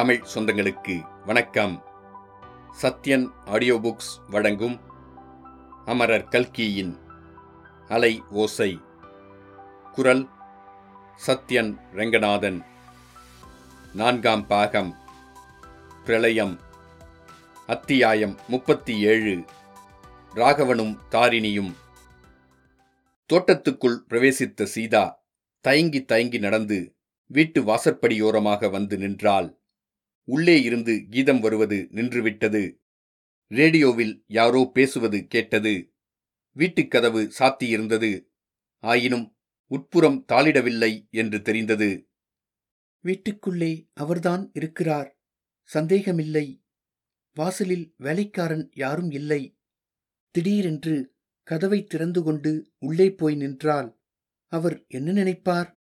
தமிழ் சொந்தங்களுக்கு வணக்கம். Sathyan audio books வழங்கும் அமரர் கல்கியின் அலை ஓசை. குரல் சத்யன் ரெங்கநாதன். நான்காம் பாகம். பிரளயம். அத்தியாயம் முப்பத்தி ஏழு. ராகவனும் தாரிணியும். தோட்டத்துக்குள் பிரவேசித்த சீதா தயங்கி தயங்கி நடந்து வீட்டு வாசற்படியோரமாக வந்து நின்றாள். உள்ளே இருந்து கீதம் வருவது நின்றுவிட்டது. ரேடியோவில் யாரோ பேசுவது கேட்டது. வீட்டுக் கதவு சாத்தியிருந்தது. ஆயினும் உட்புறம் தாளிடவில்லை என்று தெரிந்தது. வீட்டுக்குள்ளே அவர்தான் இருக்கிறார். சந்தேகமில்லை. வாசலில் வேலைக்காரன் யாரும் இல்லை. திடீரென்று கதவை திறந்து கொண்டு உள்ளே போய் நின்றால் அவர் என்ன நினைப்பார்?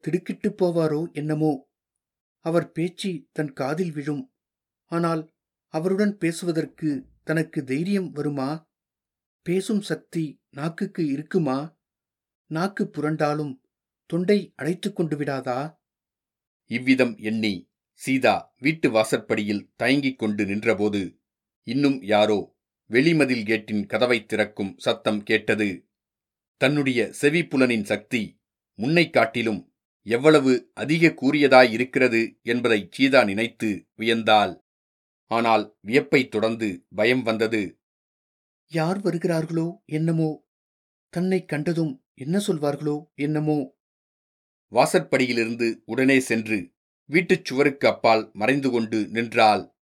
திடுக்கிட்டுப் போவாரோ என்னமோ? அவர் பேச்சு தன் காதில் விழும். ஆனால் அவருடன் பேசுவதற்கு தனக்கு தைரியம் வருமா? பேசும் சக்தி நாக்குக்கு இருக்குமா? நாக்கு புரண்டாலும் தொண்டை அடைத்துக் கொண்டு விடாதா? இவ்விதம் எண்ணி சீதா வீட்டு வாசற்படியில் தயங்கிக் கொண்டு நின்றபோது இன்னும் யாரோ வெளிமதில் கேட்டின் கதவைத் திறக்கும் சத்தம் கேட்டது. தன்னுடைய செவிப்புலனின் சக்தி முன்னைக் காட்டிலும் எவ்வளவு அதிக கூறியதாயிருக்கிறது என்பதை சீதா நினைத்து வியந்தாள். ஆனால் வியப்பைத் தொடர்ந்து பயம் வந்தது. யார் வருகிறார்களோ என்னமோ? தன்னைக் கண்டதும் என்ன சொல்வார்களோ என்னமோ? வாசற்படியிலிருந்து உடனே சென்று வீட்டுச் சுவருக்கு அப்பால் மறைந்து கொண்டு நின்றாள்.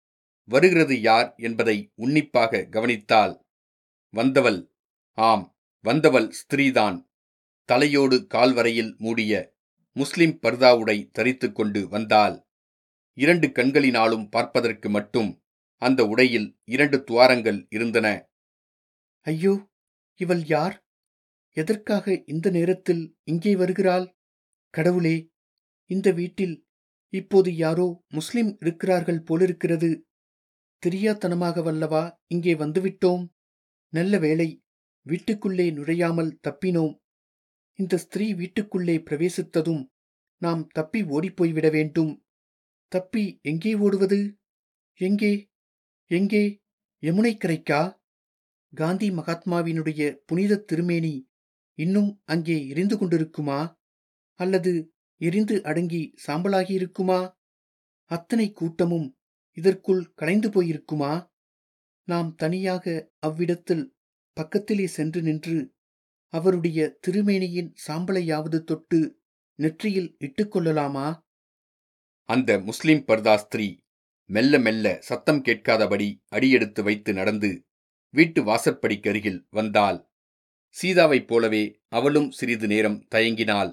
வருகிறது யார் என்பதை உன்னிப்பாக கவனித்தாள். வந்தவள். ஆம் வந்தவள் ஸ்திரீதான். தலையோடு கால்வரையில் மூடிய முஸ்லிம் பர்தாவுடை தரித்து கொண்டு வந்தால் இரண்டு கண்களினாலும் பார்ப்பதற்கு மட்டும் அந்த உடையில் இரண்டு துவாரங்கள் இருந்தன. ஐயோ இவள் யார்? எதற்காக இந்த நேரத்தில் இங்கே வருகிறாள்? கடவுளே இந்த வீட்டில் இப்போது யாரோ முஸ்லிம் இருக்கிறார்கள் போலிருக்கிறது. தெரியாத்தனமாக வல்லவா இங்கே வந்துவிட்டோம். நல்ல வேளை வீட்டுக்குள்ளே நுழையாமல் தப்பினோம். இந்த ஸ்திரீ வீட்டுக்குள்ளே பிரவேசித்ததும் நாம் தப்பி ஓடிப்போய்விட வேண்டும். தப்பி எங்கே ஓடுவது? எங்கே? எங்கே? யமுனைக்கரைக்கா? காந்தி மகாத்மாவினுடைய புனித திருமேனி இன்னும் அங்கே எரிந்து கொண்டிருக்குமா? அல்லது எரிந்து அடங்கி சாம்பலாகியிருக்குமா? அத்தனை கூட்டமும் இதற்குள் கலைந்து போயிருக்குமா? நாம் தனியாக அவ்விடத்தில் பக்கத்திலே சென்று நின்று அவருடைய திருமேனியின் சாம்பலையாவது தொட்டு நெற்றியில் இட்டுக்கொள்ளலாமா? அந்த முஸ்லிம் பர்தா ஸ்திரீ மெல்ல மெல்ல சத்தம் கேட்காதபடி அடியெடுத்து வைத்து நடந்து வீட்டு வாசற்படிக்கருகில் வந்தாள். சீதாவைப் போலவே அவளும் சிறிது நேரம் தயங்கினாள்.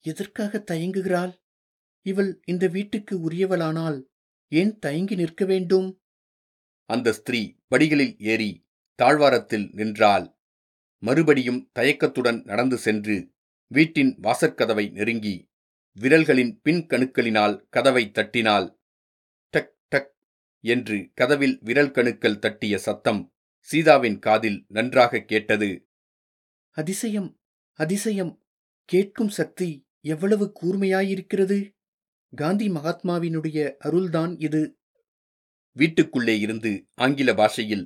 எதற்காக தயங்குகிறாள்? இவள் இந்த வீட்டுக்கு உரியவளானால் ஏன் தயங்கி நிற்க வேண்டும்? அந்த ஸ்திரீ படிகளில் ஏறி தாழ்வாரத்தில் நின்றாள். மறுபடியும் தயக்கத்துடன் நடந்து சென்று வீட்டின் வாசற்கதவை நெருங்கி விரல்களின் பின் கணுக்களினால் கதவை தட்டினாள். டக் டக் என்று கதவில் விரல் கணுக்கள் தட்டிய சத்தம் சீதாவின் காதில் நன்றாக கேட்டது. அதிசயம் அதிசயம்! கேட்கும் சக்தி எவ்வளவு கூர்மையாயிருக்கிறது! காந்தி மகாத்மாவினுடைய அருள்தான் இது! வீட்டுக்குள்ளே இருந்து ஆங்கில பாஷையில்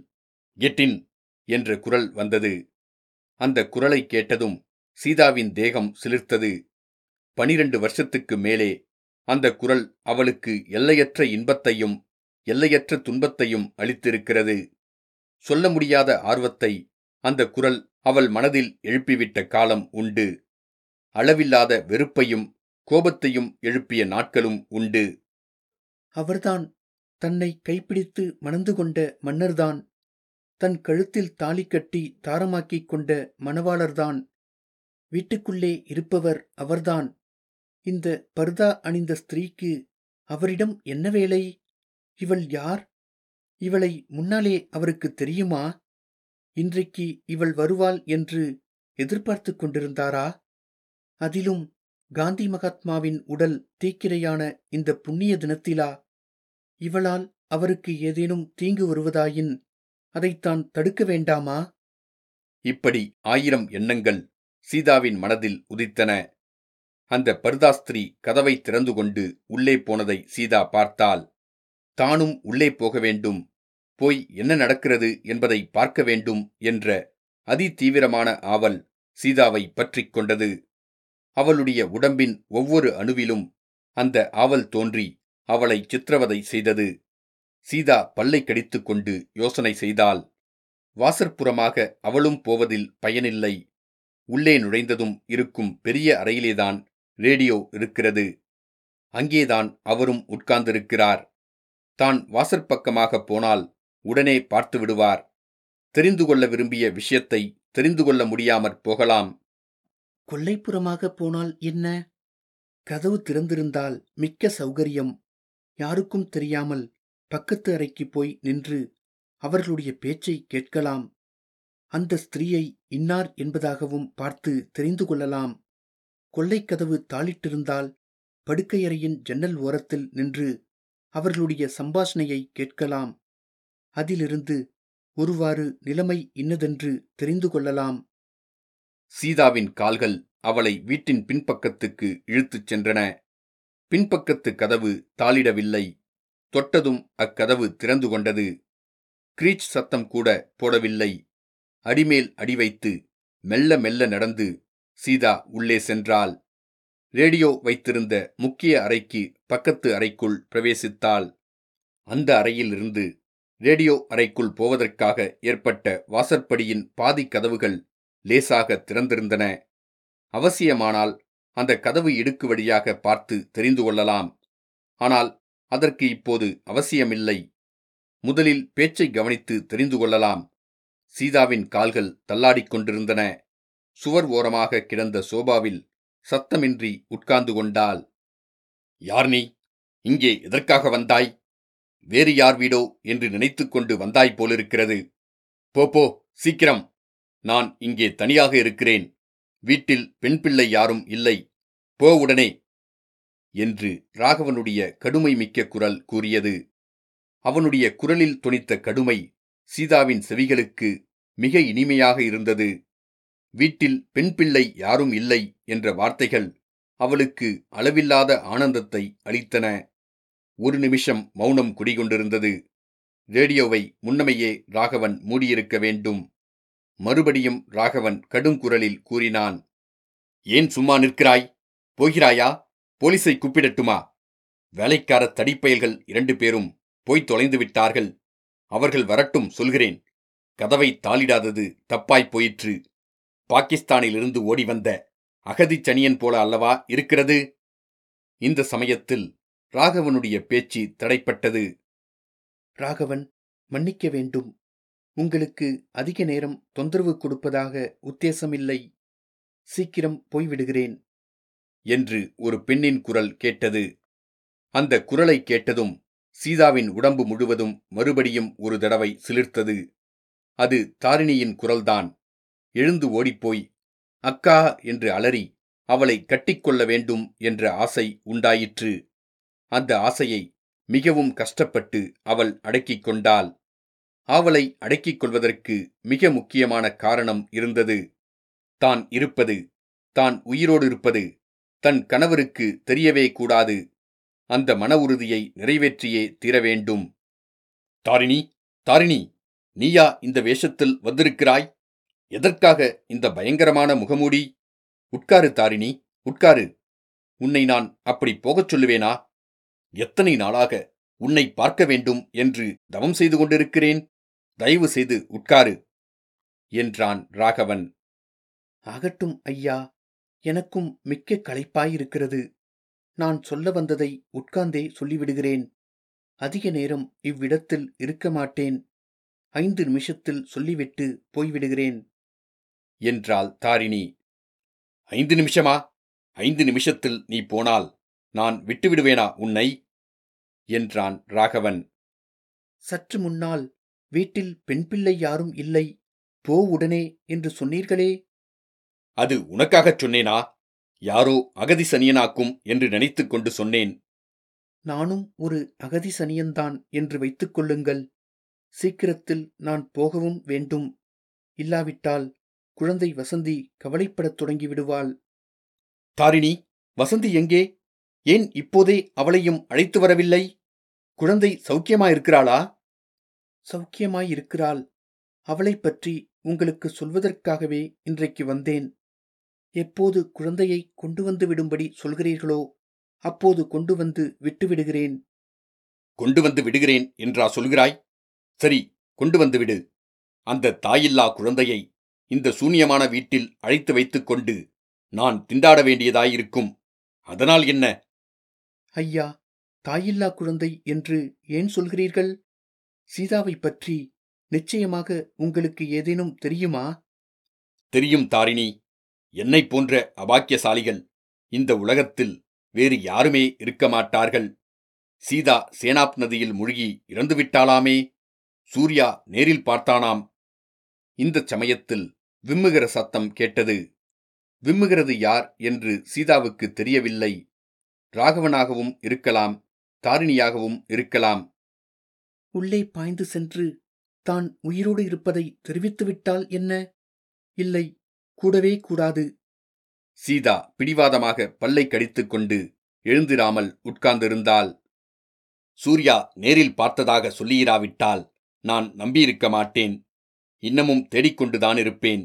கெட்டின் என்ற குரல் வந்தது. அந்த குரலை கேட்டதும் சீதாவின் தேகம் சிலிர்த்தது. பனிரண்டு வருஷத்துக்கு மேலே அந்த குரல் அவளுக்கு எல்லையற்ற இன்பத்தையும் எல்லையற்ற துன்பத்தையும் அளித்திருக்கிறது. சொல்ல முடியாத ஆர்வத்தை அந்த குரல் அவள் மனதில் எழுப்பிவிட்ட காலம் உண்டு. அளவில்லாத வெறுப்பையும் கோபத்தையும் எழுப்பிய நாட்களும் உண்டு. அவர்தான் தன்னை கைப்பிடித்து மணந்து கொண்ட மன்னர்தான் தன் கழுத்தில் தாலி கட்டி தாரமாக்கிக் கொண்ட மணவாளர்தான். வீட்டுக்குள்ளே இருப்பவர் அவர்தான். இந்த பர்தா அணிந்த ஸ்திரீக்கு அவரிடம் என்ன வேலை? இவள் யார்? இவளை முன்னாலே அவருக்கு தெரியுமா? இன்றைக்கு இவள் வருவாள் என்று எதிர்பார்த்து கொண்டிருந்தாரா? அதிலும் காந்தி மகாத்மாவின் உடல் தீக்கிரையான இந்த புண்ணிய தினத்திலா? இவளால் அவருக்கு ஏதேனும் தீங்கு வருவதாயின் அதைத்தான் தடுக்க வேண்டாமா? இப்படி ஆயிரம் எண்ணங்கள் சீதாவின் மனதில் உதித்தன. அந்த பர்தாஸ்திரி கதவை திறந்து கொண்டு உள்ளே போனதை சீதா பார்த்தால் தானும் உள்ளே போக வேண்டும். போய் என்ன நடக்கிறது என்பதை பார்க்க வேண்டும் என்ற அதிதீவிரமான ஆவல் சீதாவை பற்றிக் கொண்டது. அவளுடைய உடம்பின் ஒவ்வொரு அணுவிலும் அந்த ஆவல் தோன்றி அவளை சித்திரவதை செய்தது. சீதா பல்லை கடித்துக் கொண்டு யோசனை செய்தாள். வாசற்புறமாக அவளும் போவதில் பயனில்லை. உள்ளே நுழைந்ததும் இருக்கும் பெரிய அறையிலேதான் ரேடியோ இருக்கிறது. அங்கேதான் அவரும் உட்கார்ந்திருக்கிறார். தான் வாசற்பக்கமாக போனால் உடனே பார்த்து விடுவார். தெரிந்து கொள்ள விரும்பிய விஷயத்தை தெரிந்து கொள்ள முடியாமற் போகலாம். கொல்லைப்புறமாக போனால் என்ன? கதவு திறந்திருந்தால் மிக்க சௌகரியம். யாருக்கும் தெரியாமல் பக்கத்து அறைக்கு போய் நின்று அவர்களுடைய பேச்சை கேட்கலாம். அந்த ஸ்திரீயை இன்னார் என்பதாகவும் பார்த்து தெரிந்து கொள்ளலாம். கொள்ளைக்கதவு தாளிட்டிருந்தால் படுக்கையறையின் ஜன்னல் ஓரத்தில் நின்று அவர்களுடைய சம்பாஷணையை கேட்கலாம். அதிலிருந்து ஒருவாறு நிலைமை இன்னதென்று தெரிந்து கொள்ளலாம். சீதாவின் கால்கள் அவளை வீட்டின் பின்பக்கத்துக்கு இழுத்துச் சென்றன. பின்பக்கத்து கதவு தாளிடவில்லை. தொட்டதும் அக்கதவு திறந்து கொண்டது. கிரீச் சத்தம் கூட போடவில்லை. அடிமேல் அடி வைத்து மெல்ல மெல்ல நடந்து சீதா உள்ளே சென்றாள். ரேடியோ வைத்திருந்த முக்கிய அறைக்கு பக்கத்து அறைக்குள் பிரவேசித்தாள். அந்த அறையிலிருந்து ரேடியோ அறைக்குள் போவதற்காக ஏற்பட்ட வாசற்படியின் பாதி கதவுகள் லேசாக திறந்திருந்தன. அவசியமானால் அந்த கதவு இடுக்கு வழியாக பார்த்து தெரிந்து கொள்ளலாம். ஆனால் அதற்கு இப்போது அவசியமில்லை. முதலில் பேச்சை கவனித்து தெரிந்து கொள்ளலாம். சீதாவின் கால்கள் தள்ளாடிக் கொண்டிருந்தன. சுவர் ஓரமாக கிடந்த சோபாவில் சத்தமின்றி உட்கார்ந்து கொண்டாள். யார் நீ? இங்கே எதற்காக வந்தாய்? வேறு யார் வீடோ? என்று நினைத்துக்கொண்டு வந்தாய் போலிருக்கிறது. போ போ சீக்கிரம். நான் இங்கே தனியாக இருக்கிறேன். வீட்டில் பெண் பிள்ளை யாரும் இல்லை. போ உடனே. என்று ராகவனுடைய கடுமை மிக்க குரல் கூறியது. அவனுடைய குரலில் தொனித்த கடுமை சீதாவின் செவிகளுக்கு மிக இனிமையாக இருந்தது. வீட்டில் பெண் பிள்ளை யாரும் இல்லை என்ற வார்த்தைகள் அவளுக்கு அளவில்லாத ஆனந்தத்தை அளித்தன. ஒரு நிமிஷம் மௌனம் குடிகொண்டிருந்தது. ரேடியோவை முன்னமையே ராகவன் மூடியிருக்க வேண்டும். மறுபடியும் ராகவன் கடுங்குரலில் கூறினான் ஏன் சும்மா நிற்கிறாய்? போகிறாயா? போலீஸை கூப்பிடட்டுமா? வேலைக்கார தடிப்பயல்கள் இரண்டு பேரும் போய்த் தொலைந்து விட்டார்கள். அவர்கள் வரட்டும் சொல்கிறேன். கதவை தாளிடாதது தப்பாய்ப் போயிற்று. பாகிஸ்தானிலிருந்து ஓடி வந்த அகதி சனியன் போல அல்லவா இருக்கிறது? இந்த சமயத்தில் ராகவனுடைய பேச்சு தடைப்பட்டது. ராகவன் மன்னிக்க வேண்டும். உங்களுக்கு அதிக நேரம் தொந்தரவு கொடுப்பதாக உத்தேசமில்லை. சீக்கிரம் போய்விடுகிறேன். என்று ஒரு பெண்ணின் குரல் கேட்டது. அந்த குரலை கேட்டதும் சீதாவின் உடம்பு முழுவதும் மறுபடியும் ஒரு தடவை சிலிர்த்தது. அது தாரிணியின் குரல்தான். எழுந்து ஓடிப்போய் அக்கா என்று அலறி அவளை கட்டிக்கொள்ள வேண்டும் என்ற ஆசை உண்டாயிற்று. அந்த ஆசையை மிகவும் கஷ்டப்பட்டு அவள் அடக்கிக் கொண்டாள். அவளை அடக்கிக் கொள்வதற்கு மிக முக்கியமான காரணம் இருந்தது. தான் இருப்பது தான் உயிரோடு இருப்பது தன் கணவருக்கு தெரியவே கூடாது. அந்த மன உறுதியை நிறைவேற்றியே தீர வேண்டும். தாரிணி தாரிணி நீயா இந்த வேஷத்தில் வந்திருக்கிறாய்? எதற்காக இந்த பயங்கரமான முகமூடி? உட்காரு தாரிணி உட்காரு. உன்னை நான் அப்படி போகச் சொல்லுவேனா? எத்தனை நாளாக உன்னை பார்க்க வேண்டும் என்று தவம் செய்து கொண்டிருக்கிறேன்? தயவு செய்து உட்காரு என்றான் ராகவன். ஆகட்டும் ஐயா எனக்கும் மிக்க களைப்பாயிருக்கிறது. நான் சொல்ல வந்ததை உட்கார்ந்தே சொல்லிவிடுகிறேன். அதிக நேரம் இவ்விடத்தில் இருக்க மாட்டேன். ஐந்து நிமிஷத்தில் சொல்லிவிட்டு போய்விடுகிறேன். என்றாள் தாரிணி. ஐந்து நிமிஷமா? ஐந்து நிமிஷத்தில் நீ போனால் நான் விட்டுவிடுவேனா உன்னை? என்றான் ராகவன். சற்று முன்னால் வீட்டில் பெண் பிள்ளை யாரும் இல்லை. போ உடனே என்று சொன்னீர்களே? அது உனக்காகச் சொன்னேனா? யாரோ அகதி சனியனாக்கும் என்று நினைத்துக் கொண்டு சொன்னேன். நானும் ஒரு அகதி சனியன்தான் என்று வைத்துக் கொள்ளுங்கள். சீக்கிரத்தில் நான் போகவும் வேண்டும். இல்லாவிட்டால் குழந்தை வசந்தி கவலைப்படத் தொடங்கி விடுவாள் தாரிணி வசந்தி எங்கே? ஏன் இப்போதே அவளையும் அழைத்து வரவில்லை? குழந்தை சௌக்கியமாயிருக்கிறாளா? சௌக்கியமாயிருக்கிறாள். அவளைப் பற்றி உங்களுக்கு சொல்வதற்காகவே இன்றைக்கு வந்தேன். எப்போது குழந்தையை கொண்டு வந்து விடும்படி சொல்கிறீர்களோ அப்போது கொண்டு வந்து விட்டுவிடுகிறேன். கொண்டு வந்து விடுகிறேன் என்றா சொல்கிறாய்? சரி கொண்டு வந்து விடு. அந்த தாயில்லா குழந்தையை இந்த சூன்யமான வீட்டில் அழைத்து வைத்துக் கொண்டு நான் திண்டாட வேண்டியதாயிருக்கும். அதனால் என்ன? ஐயா தாயில்லா குழந்தை என்று ஏன் சொல்கிறீர்கள்? சீதாவைப் பற்றி நிச்சயமாக உங்களுக்கு ஏதேனும் தெரியுமா? தெரியும் தாரிணி. என்னைப் போன்ற அபாக்கியசாலிகள் இந்த உலகத்தில் வேறு யாருமே இருக்க மாட்டார்கள். சீதா சேனாப் நதியில் முழுகி இறந்துவிட்டாளாமே சூர்யா நேரில் பார்த்தானாம். இந்தச் சமயத்தில் விம்முகிற சத்தம் கேட்டது. விம்முகிறது யார் என்று சீதாவுக்கு தெரியவில்லை. ராகவனாகவும் இருக்கலாம் தாரிணியாகவும் இருக்கலாம். உள்ளே பாய்ந்து சென்று தான் உயிரோடு இருப்பதை தெரிவித்துவிட்டால் என்ன? இல்லை கூடவே கூடாது. சீதா பிடிவாதமாக பல்லை கடித்துக் கொண்டு எழுந்திராமல் உட்கார்ந்திருந்தாள். சூர்யா நேரில் பார்த்ததாக சொல்லியிராவிட்டால் நான் நம்பியிருக்க மாட்டேன். இன்னமும் தேடிக்கொண்டுதான் இருப்பேன்.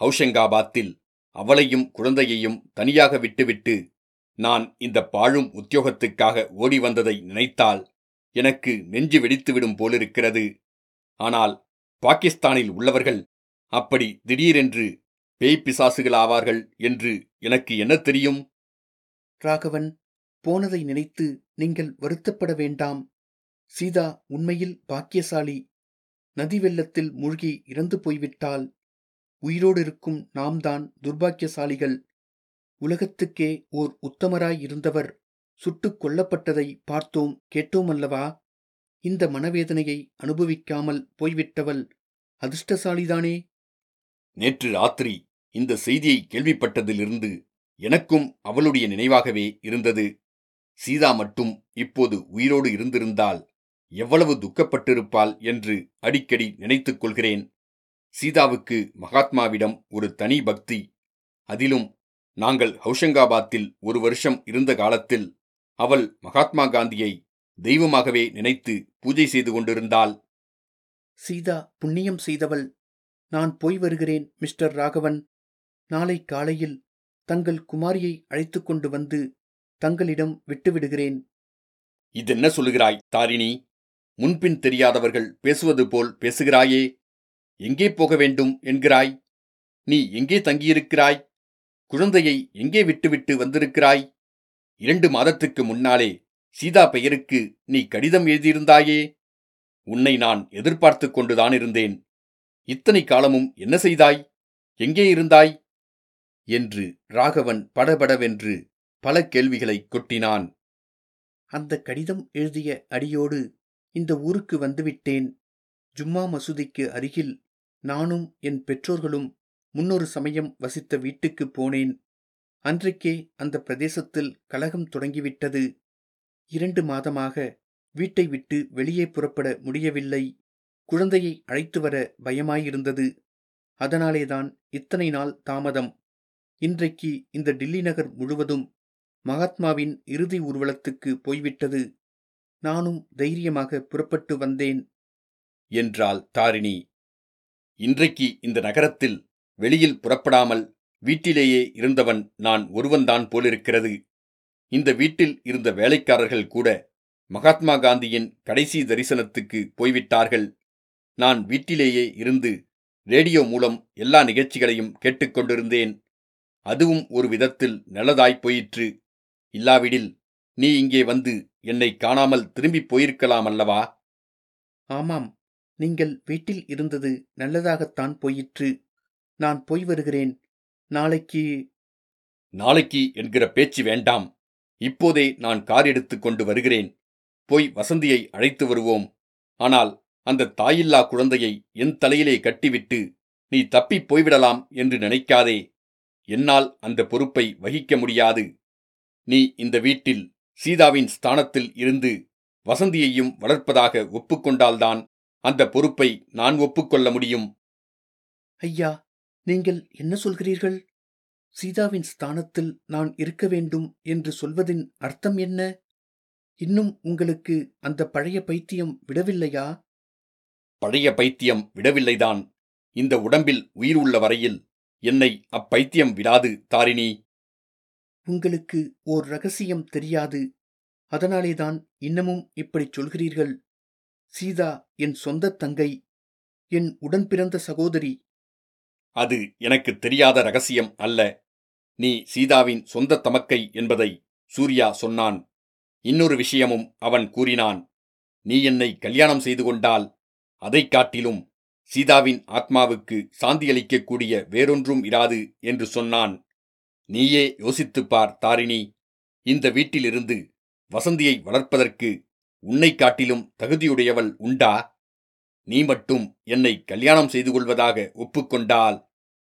ஹவுஷங்காபாத்தில் அவளையும் குழந்தையையும் தனியாக விட்டுவிட்டு நான் இந்த பாழும் உத்தியோகத்துக்காக ஓடி வந்ததை நினைத்தால் எனக்கு நெஞ்சு வெடித்துவிடும் போலிருக்கிறது. ஆனால் பாகிஸ்தானில் உள்ளவர்கள் அப்படி திடீரென்று பேய் பிசாசுகளாவார்கள் என்று எனக்கு என்ன தெரியும்? ராகவன் போனதை நினைத்து நீங்கள் வருத்தப்பட வேண்டாம். சீதா உண்மையில் பாக்கியசாலி. நதி வெள்ளத்தில் மூழ்கி இறந்து போய்விட்டால் உயிரோடு இருக்கும் நாம் தான் துர்பாக்கியசாலிகள். உலகத்துக்கே ஓர் உத்தமராய் இருந்தவர். சுட்டுக் கொல்லப்பட்டதை பார்த்தோம் கேட்டோம் அல்லவா? இந்த மனவேதனையை அனுபவிக்காமல் போய்விட்டவள் அதிர்ஷ்டசாலிதானே? நேற்று ராத்திரி இந்த செய்தியை கேள்விப்பட்டதிலிருந்து எனக்கும் அவளுடைய நினைவாகவே இருந்தது. சீதா மட்டும் இப்போது உயிரோடு இருந்திருந்தால் எவ்வளவு துக்கப்பட்டிருப்பாள் என்று அடிக்கடி நினைத்துக் கொள்கிறேன். சீதாவுக்கு மகாத்மாவிடம் ஒரு தனி பக்தி. அதிலும் நாங்கள் ஹவுஷங்காபாத்தில் ஒரு வருஷம் இருந்த காலத்தில் அவள் மகாத்மா காந்தியை தெய்வமாகவே நினைத்து பூஜை செய்து கொண்டிருந்தாள். சீதா புண்ணியம் செய்தவள் நான் போய் வருகிறேன் மிஸ்டர் ராகவன். நாளை காலையில் தங்கள் குமாரியை அழைத்து கொண்டு வந்து தங்களிடம் விட்டுவிடுகிறேன். இதென்ன சொல்லுகிறாய் தாரிணி? முன்பின் தெரியாதவர்கள் பேசுவது போல் பேசுகிறாயே. எங்கே போக வேண்டும் என்கிறாய்? நீ எங்கே தங்கியிருக்கிறாய்? குழந்தையை எங்கே விட்டுவிட்டு வந்திருக்கிறாய்? இரண்டு மாதத்துக்கு முன்னாலே சீதா பெயருக்கு நீ கடிதம் எழுதியிருந்தாயே. உன்னை நான் எதிர்பார்த்து கொண்டுதான் இருந்தேன். இத்தனை காலமும் என்ன செய்தாய்? எங்கே இருந்தாய்? என்று ராகவன் படபடவென்று பல கேள்விகளை கொட்டினான். அந்த கடிதம் எழுதிய அடியோடு இந்த ஊருக்கு வந்துவிட்டேன். ஜும்மா மசூதிக்கு அருகில் நானும் என் பெற்றோர்களும் முன்னொரு சமயம் வசித்த வீட்டுக்கு போனேன். அன்றைக்கே அந்த பிரதேசத்தில் கலகம் தொடங்கிவிட்டது. இரண்டு மாதமாக வீட்டை விட்டு வெளியே புறப்பட முடியவில்லை. குழந்தையை அழைத்து வர பயமாயிருந்தது. அதனாலேதான் இத்தனை நாள் தாமதம். இன்றைக்கு இந்த டில்லி நகர் முழுவதும் மகாத்மாவின் இறுதி ஊர்வலத்துக்கு போய்விட்டது. நானும் தைரியமாக புறப்பட்டு வந்தேன். என்றாள் தாரிணி. இன்றைக்கு இந்த நகரத்தில் வெளியில் புறப்படாமல் வீட்டிலேயே இருந்தவன் நான் ஒருவன்தான் போலிருக்கிறது. இந்த வீட்டில் இருந்த வேலைக்காரர்கள் கூட மகாத்மா காந்தியின் கடைசி தரிசனத்துக்கு போய்விட்டார்கள். நான் வீட்டிலேயே இருந்து ரேடியோ மூலம் எல்லா நிகழ்ச்சிகளையும் கேட்டுக்கொண்டிருந்தேன் அதுவும் ஒரு விதத்தில் நல்லதாய் போயிற்று. இல்லாவிடில் நீ இங்கே வந்து என்னை காணாமல் திரும்பிப் போயிருக்கலாம் அல்லவா? ஆமாம். நீங்கள் வீட்டில் இருந்தது நல்லதாகத்தான் போயிற்று. நான் போய் வருகிறேன். நாளைக்கு நாளைக்கு என்கிற பேச்சு வேண்டாம். இப்போதே நான் கார் எடுத்துக் கொண்டு வருகிறேன். போய் வசந்தியை அழைத்து வருவோம். ஆனால் அந்த தாயில்லா குழந்தையை என் தலையிலே கட்டிவிட்டு நீ தப்பிப் போய்விடலாம் என்று நினைக்காதே. என்னால் அந்த பொறுப்பை வகிக்க முடியாது. நீ இந்த வீட்டில் சீதாவின் ஸ்தானத்தில் இருந்து வசந்தியையும் வளர்ப்பதாக ஒப்புக்கொண்டால்தான் அந்த பொறுப்பை நான் ஒப்புக்கொள்ள முடியும். ஐயா நீங்கள் என்ன சொல்கிறீர்கள்? சீதாவின் ஸ்தானத்தில் நான் இருக்க வேண்டும் என்று சொல்வதின் அர்த்தம் என்ன? இன்னும் உங்களுக்கு அந்த பழைய பைத்தியம் விடவில்லையா? பழைய பைத்தியம் விடவில்லைதான். இந்த உடம்பில் உயிர் உள்ள வரையில் என்னை அப்பைத்தியம் விடாது தாரிணி. உங்களுக்கு ஓர் ரகசியம் தெரியாது. அதனாலேதான் இன்னமும் இப்படிச் சொல்கிறீர்கள். சீதா என் சொந்தத் தங்கை என் உடன் பிறந்த சகோதரி. அது எனக்கு தெரியாத ரகசியம் அல்ல. நீ சீதாவின் சொந்த தமக்கை என்பதை சூர்யா சொன்னான். இன்னொரு விஷயமும் அவன் கூறினான். நீ என்னை கல்யாணம் செய்து கொண்டால் அதைக் காட்டிலும் சீதாவின் ஆத்மாவுக்கு சாந்தியளிக்கக்கூடிய வேறொன்றும் இராது என்று சொன்னான். நீயே யோசித்துப் பார் தாரிணி இந்த வீட்டிலிருந்து வசந்தியை வளர்ப்பதற்கு உன்னைக் காட்டிலும் தகுதியுடையவள் உண்டா? நீ மட்டும் என்னை கல்யாணம் செய்து கொள்வதாக ஒப்புக்கொண்டால்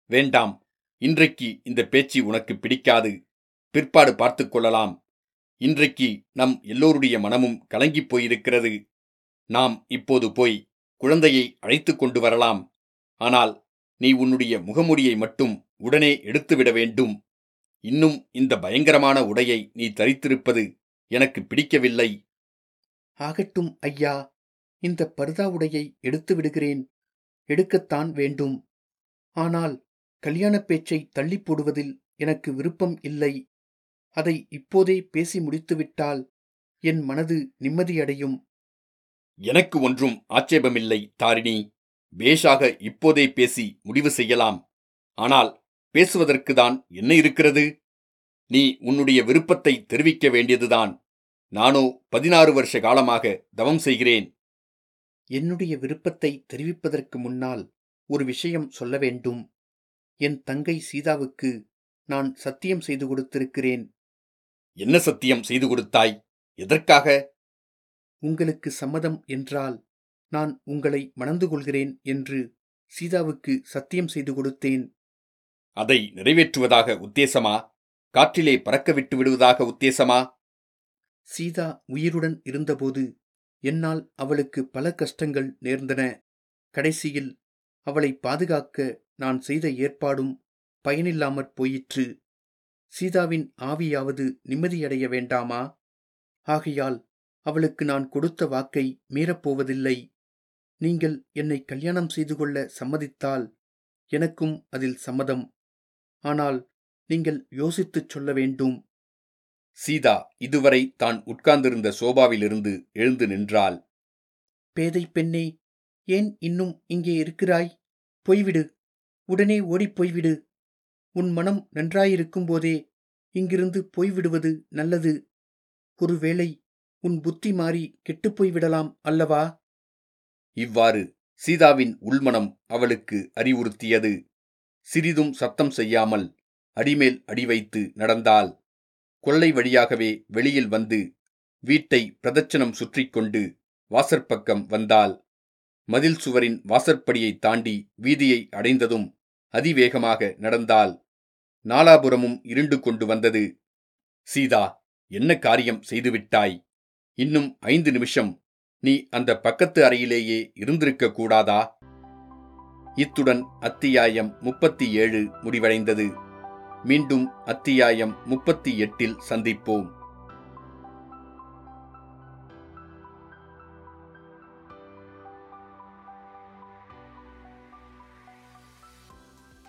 வேண்டாம். இன்றைக்கு இந்த பேச்சு உனக்கு பிடிக்காது. பிற்பாடு பார்த்துக் கொள்ளலாம். இன்றைக்கு நம் எல்லோருடைய மனமும் கலங்கிப் போயிருக்கிறது. நாம் இப்போது போய் குழந்தையை அழைத்து கொண்டு வரலாம். ஆனால் நீ உன்னுடைய முகமுடியை மட்டும் உடனே எடுத்துவிட வேண்டும். இன்னும் இந்த பயங்கரமான உடையை நீ தரித்திருப்பது எனக்கு பிடிக்கவில்லை. ஆகட்டும் ஐயா இந்த பர்தா உடையை எடுத்து விடுகிறேன் எடுக்கத்தான் வேண்டும். ஆனால் கல்யாணப் பேச்சை தள்ளிப் போடுவதில் எனக்கு விருப்பம் இல்லை. அதை இப்போதே பேசி முடித்துவிட்டால் என் மனது நிம்மதியடையும். எனக்கு ஒன்றும் ஆட்சேபமில்லை தாரிணி. பேஷாக இப்போதே பேசி முடிவு செய்யலாம். ஆனால் பேசுவதற்குதான் என்ன இருக்கிறது? நீ உன்னுடைய விருப்பத்தை தெரிவிக்க வேண்டியதுதான். நானோ பதினாறு வருஷ காலமாக தவம் செய்கிறேன். என்னுடைய விருப்பத்தை தெரிவிப்பதற்கு முன்னால் ஒரு விஷயம் சொல்ல வேண்டும். என் தங்கை சீதாவுக்கு நான் சத்தியம் செய்து கொடுத்திருக்கிறேன். என்ன சத்தியம் செய்து கொடுத்தாய்? எதற்காக? உங்களுக்கு சம்மதம் என்றால் நான் உங்களை மணந்து கொள்கிறேன் என்று சீதாவுக்கு சத்தியம் செய்து கொடுத்தேன். அதை நிறைவேற்றுவதாக உத்தேசமா? காற்றிலே பறக்க விட்டு விடுவதாக உத்தேசமா? சீதா உயிருடன் இருந்தபோது என்னால் அவளுக்கு பல கஷ்டங்கள் நேர்ந்தன. கடைசியில் அவளை பாதுகாக்க நான் செய்த ஏற்பாடும் பயனில்லாமற் போயிற்று. சீதாவின் ஆவியாவது நிம்மதியடைய வேண்டாமா? ஆகையால் அவளுக்கு நான் கொடுத்த வாக்கை மீறப்போவதில்லை. நீங்கள் என்னை கல்யாணம் செய்து கொள்ள சம்மதித்தால் எனக்கும் அதில் சம்மதம். ஆனால் நீங்கள் யோசித்துச் சொல்ல வேண்டும். சீதா இதுவரை தான் உட்கார்ந்திருந்த சோபாவிலிருந்து எழுந்து நின்றாள். பேதை பெண்ணே ஏன் இன்னும் இங்கே இருக்கிறாய்? போய்விடு. உடனே ஓடிப் போய்விடு. உன் மனம் நன்றாயிருக்கும்போதே இங்கிருந்து போய்விடுவது நல்லது. ஒருவேளை உன் புத்தி மாறி கெட்டுப்போய் விடலாம் அல்லவா? இவ்வாறு சீதாவின் உள்மனம் அவளுக்கு அறிவுறுத்தியது. சிறிதும் சத்தம் செய்யாமல் அடிமேல் அடி வைத்து நடந்தால் கொள்ளை வழியாகவே வெளியில் வந்து வீட்டை பிரதட்சணம் சுற்றிக்கொண்டு வாசற்பக்கம் வந்தால் மதில் சுவரின் வாசற்படியை தாண்டி வீதியை அடைந்ததும் அதிவேகமாக நடந்தால் நாலாபுரமும் இருண்டு கொண்டு வந்தது. சீதா என்ன காரியம் செய்துவிட்டாய்? இன்னும் ஐந்து நிமிஷம் நீ அந்த பக்கத்து அறையிலேயே இருந்திருக்க கூடாதா? இத்துடன் அத்தியாயம் முப்பத்தி ஏழு முடிவடைந்தது. மீண்டும் அத்தியாயம் முப்பத்தி எட்டில் சந்திப்போம்.